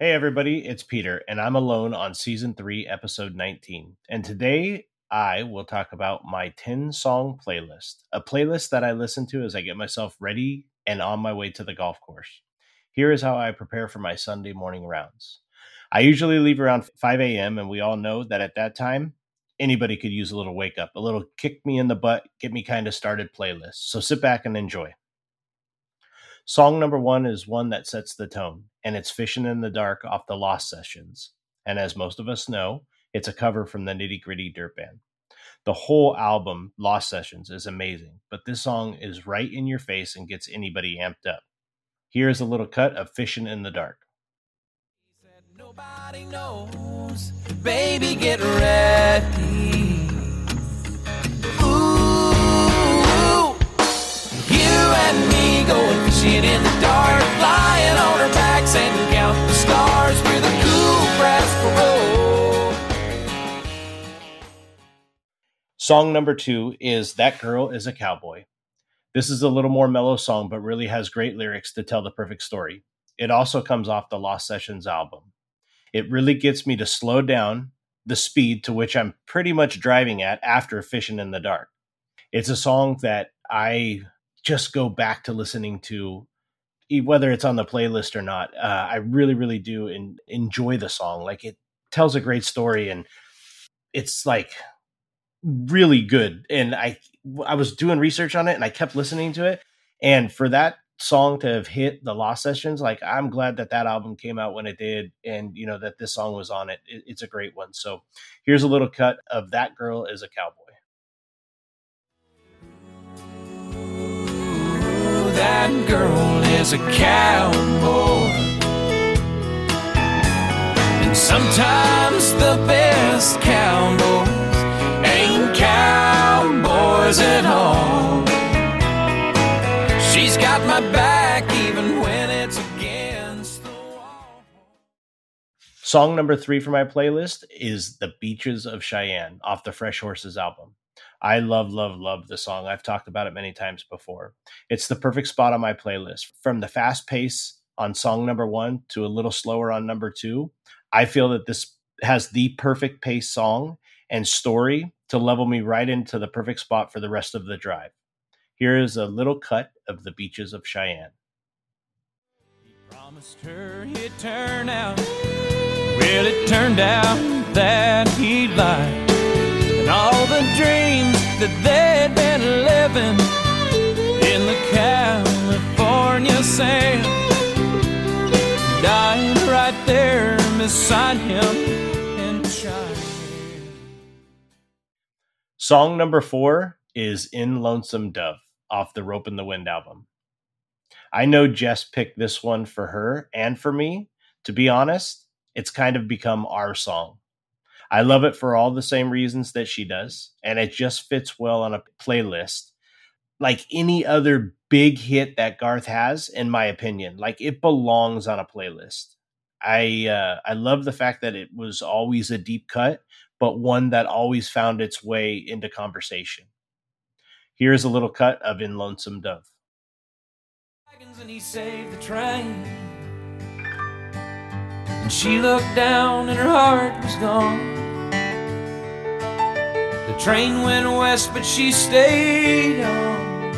Hey everybody, it's Peter, and I'm alone on season 3, episode 19. And today I will talk about my 10 song playlist, a playlist that I listen to as I get myself ready and on my way to the golf course. Here is how I prepare for my Sunday morning rounds. I usually leave around 5 a.m., and we all know that at that time, anybody could use a little wake up, a little kick me in the butt, get me kind of started playlist. So sit back and enjoy. Song number one is one that sets the tone, and it's Fishing in the Dark off the Lost Sessions. And as most of us know, it's a cover from the Nitty Gritty Dirt Band. The whole album, Lost Sessions, is amazing, but this song is right in your face and gets anybody amped up. Here's a little cut of Fishing in the Dark. Nobody knows. Baby, get ready. In the dark, on our backs and count the stars a cool brass parole. Song number two is That Girl is a Cowboy. This is a little more mellow song, but really has great lyrics to tell the perfect story. It also comes off the Lost Sessions album. It really gets me to slow down the speed to which I'm pretty much driving at after Fishing in the Dark. It's a song that I just go back to listening to, whether it's on the playlist or not. Uh, I really, really do en- enjoy the song. Like it tells a great story and it's like really good. And I, I was doing research on it and I kept listening to it. And for that song to have hit the Lost Sessions, like I'm glad that that album came out when it did, and you know that this song was on it. it it's a great one. So here's a little cut of "That Girl Is a Cowboy." That girl is a cowboy. And sometimes the best cowboys ain't cowboys at all. She's got my back even when it's against the wall. Song number three for my playlist is "The Beaches of Cheyenne" off the Fresh Horses album. I love, love, love the song. I've talked about it many times before. It's the perfect spot on my playlist. From the fast pace on song number one to a little slower on number two, I feel that this has the perfect pace song and story to level me right into the perfect spot for the rest of the drive. Here is a little cut of the beaches of Cheyenne. He promised her he'd turn out. Well, it turned out that he lied. And all the dreams that they'd been living in the California sand died right there beside him. Song number four is In Lonesome Dove off the Ropin' the Wind album. I know Jess picked this one for her and for me. To be honest, it's kind of become our song. I love it for all the same reasons that she does, and it just fits well on a playlist. Like any other big hit that Garth has, in my opinion, like it belongs on a playlist. I uh, I love the fact that it was always a deep cut, but one that always found its way into conversation. Here's a little cut of In Lonesome Dove. and he saved the train. And she looked down and her heart was gone. The train went west, but she stayed on.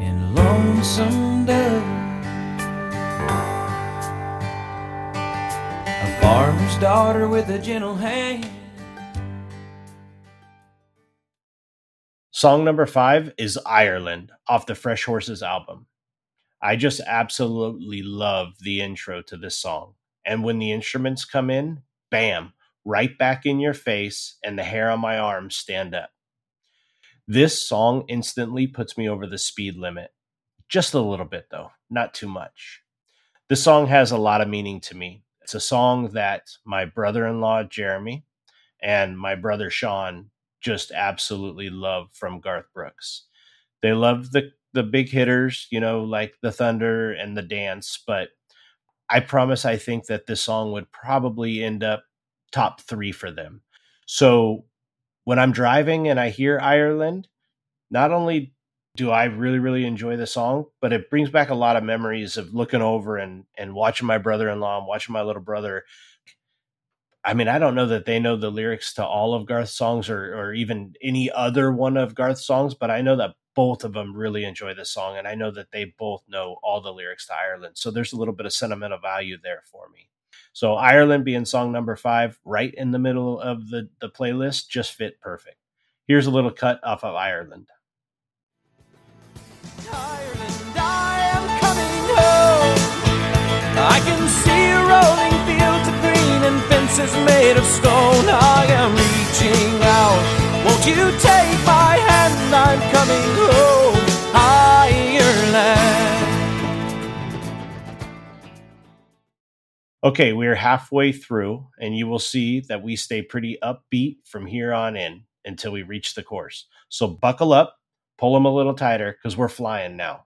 In lonesome dove. A farmer's daughter with a gentle hand. Song number five is Ireland off the Fresh Horses album. I just absolutely love the intro to this song. And when the instruments come in, bam, right back in your face, and the hair on my arms stand up. This song instantly puts me over the speed limit. just a little bit though, not too much. This song has a lot of meaning to me. It's a song that my brother in law, Jeremy, and my brother Sean just absolutely love from Garth Brooks. They love the the big hitters, you know, like the Thunder and the Dance, but I promise I think that this song would probably end up top 3 for them. So when I'm driving and I hear Ireland, not only do I really really enjoy the song, but it brings back a lot of memories of looking over and and watching my brother-in-law and watching my little brother I mean, I don't know that they know the lyrics to all of Garth's songs or or even any other one of Garth's songs, but I know that both of them really enjoy the song, and I know that they both know all the lyrics to Ireland. So there's a little bit of sentimental value there for me. So Ireland being song number five, right in the middle of the the playlist, just fit perfect. Here's a little cut off of Ireland. Ireland, I am coming home. I can see rolling fields of green and fences made of stone. I am reaching out. Won't you take my hand? Okay, we are halfway through, and you will see that we stay pretty upbeat from here on in until we reach the course. So buckle up, pull them a little tighter, because we're flying now.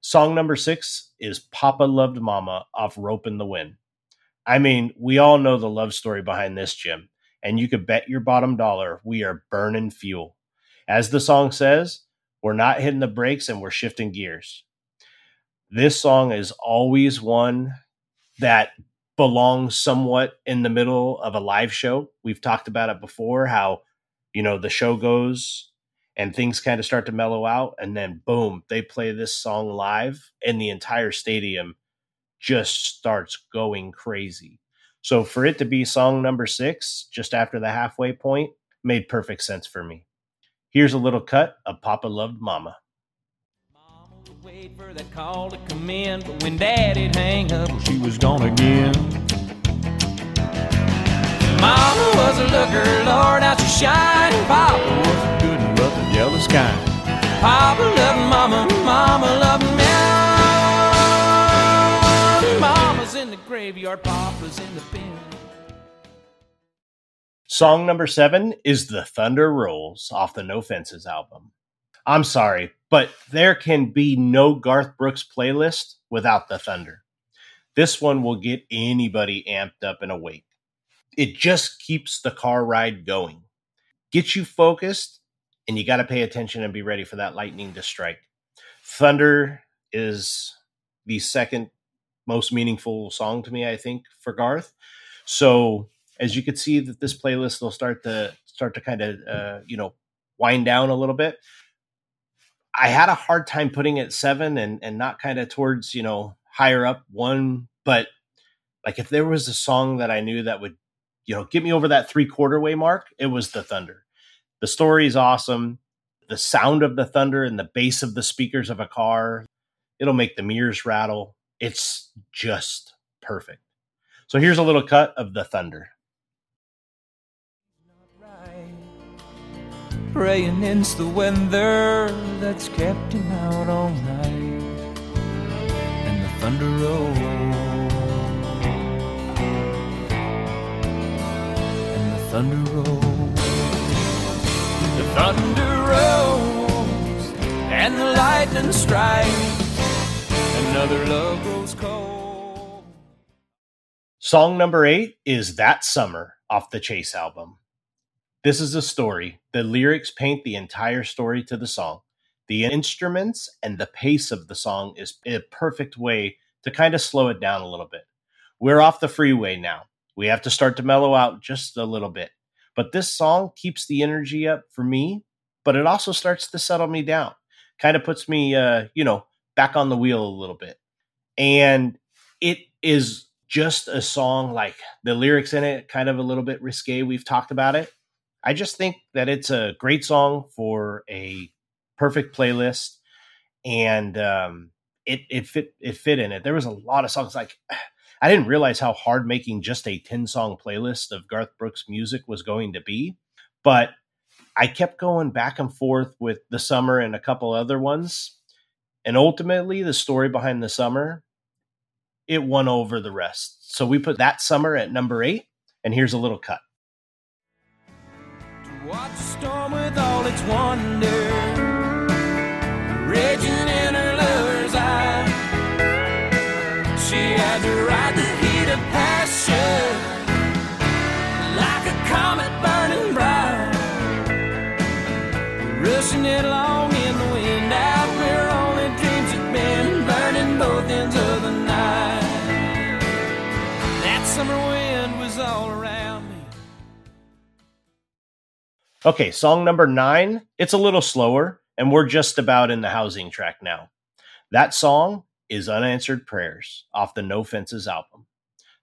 Song number six is Papa Loved Mama off Ropin' the Wind. I mean, we all know the love story behind this, Jim, and you could bet your bottom dollar we are burning fuel. As the song says, we're not hitting the brakes and we're shifting gears. This song is always one that belongs somewhat in the middle of a live show. We've talked about it before how, you know, the show goes and things kind of start to mellow out and then boom, they play this song live and the entire stadium just starts going crazy. So for it to be song number 6 just after the halfway point made perfect sense for me. Here's a little cut of Papa Loved Mama. Wait for that call to come in, but when Daddy'd hang up, she was gone again. Mama was a looker, Lord, how she shined. Papa was a good and rough jealous kind. Papa loved Mama, Mama loved me. Mama's in the graveyard, Papa's in the bin. Song number seven is The Thunder Rolls off the No Fences album. I'm sorry, but there can be no Garth Brooks playlist without The Thunder. This one will get anybody amped up and awake. It just keeps the car ride going, gets you focused, and you got to pay attention and be ready for that lightning to strike. Thunder is the second most meaningful song to me, I think, for Garth. So as you could see that this playlist will start to start to kind of uh, you know wind down a little bit. I had a hard time putting it seven and and not kind of towards you know higher up one, but like if there was a song that I knew that would you know get me over that three quarter way mark, it was the Thunder. The story is awesome. The sound of the thunder and the bass of the speakers of a car, it'll make the mirrors rattle. It's just perfect. So here's a little cut of the thunder. Praying it's the weather that's kept him out all night. And the thunder. And the thunder rolls. The thunder rolls. And the lightning strikes. Another love grows cold. Song number eight is That Summer off the Chase album. This is a story. The lyrics paint the entire story to the song. The instruments and the pace of the song is a perfect way to kind of slow it down a little bit. We're off the freeway now. We have to start to mellow out just a little bit. But this song keeps the energy up for me, but it also starts to settle me down. Kind of puts me, uh, you know, back on the wheel a little bit. And it is just a song like the lyrics in it kind of a little bit risque. We've talked about it. I just think that it's a great song for a perfect playlist, and um, it it fit it fit in it. There was a lot of songs like I didn't realize how hard making just a ten song playlist of Garth Brooks music was going to be, but I kept going back and forth with the summer and a couple other ones, And ultimately, the story behind the summer, it won over the rest. So we put that summer at number eight, and here's a little cut. Watch storm with all its wonder, Okay, song number nine. It's a little slower, and we're just about in the housing track now. That song is Unanswered Prayers off the No Fences album.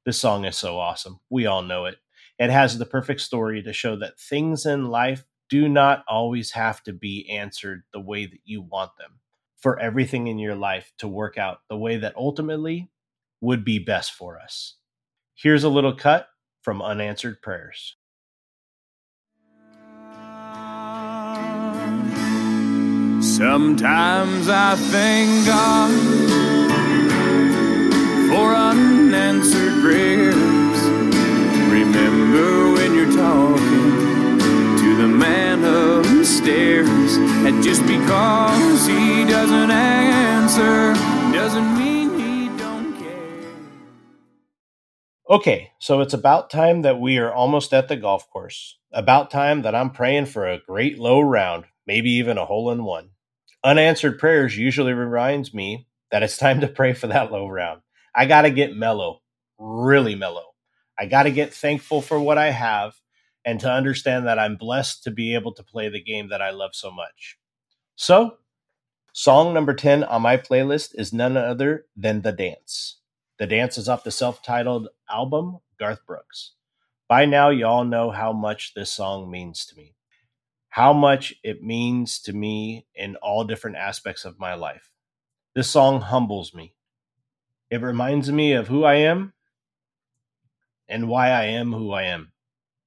This song is so awesome. We all know it. It has the perfect story to show that things in life do not always have to be answered the way that you want them. For everything in your life to work out the way that ultimately would be best for us. Here's a little cut from Unanswered Prayers. Sometimes I thank God for unanswered prayers. Remember when you're talking to the man upstairs, and just because he doesn't answer doesn't mean he don't care. Okay, so it's about time that we are almost at the golf course. About time that I'm praying for a great low round, maybe even a hole in one. Unanswered prayers usually reminds me that it's time to pray for that low round. I got to get mellow, really mellow. I got to get thankful for what I have and to understand that I'm blessed to be able to play the game that I love so much. So, song number 10 on my playlist is none other than The Dance. The Dance is off the self titled album, Garth Brooks. By now, you all know how much this song means to me how much it means to me in all different aspects of my life. This song humbles me. It reminds me of who I am and why I am who I am.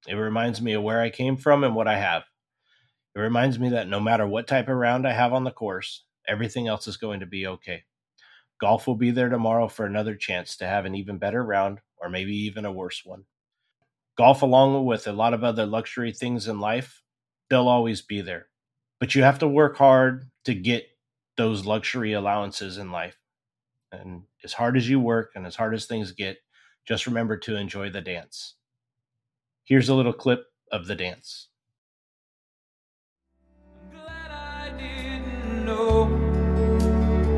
It reminds me of where I came from and what I have. It reminds me that no matter what type of round I have on the course, everything else is going to be okay. Golf will be there tomorrow for another chance to have an even better round or maybe even a worse one. Golf, along with a lot of other luxury things in life, they'll always be there. But you have to work hard to get those luxury allowances in life. And as hard as you work and as hard as things get, just remember to enjoy the dance. Here's a little clip of the dance.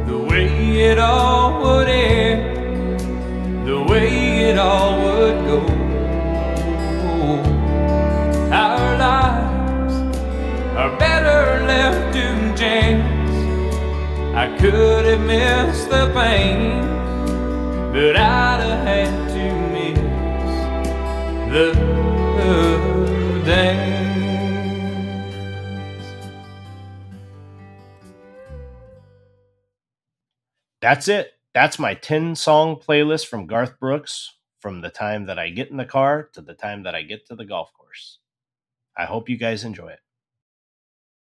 The way it all would end, the way it all would go. I could have missed the pain, but I'd have had to miss the dance. That's it. That's my 10 song playlist from Garth Brooks from the time that I get in the car to the time that I get to the golf course. I hope you guys enjoy it.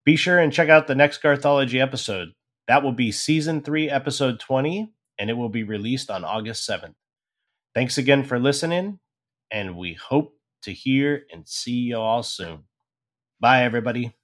Be sure and check out the next Garthology episode. That will be season 3, episode 20, and it will be released on August 7th. Thanks again for listening, and we hope to hear and see you all soon. Bye, everybody.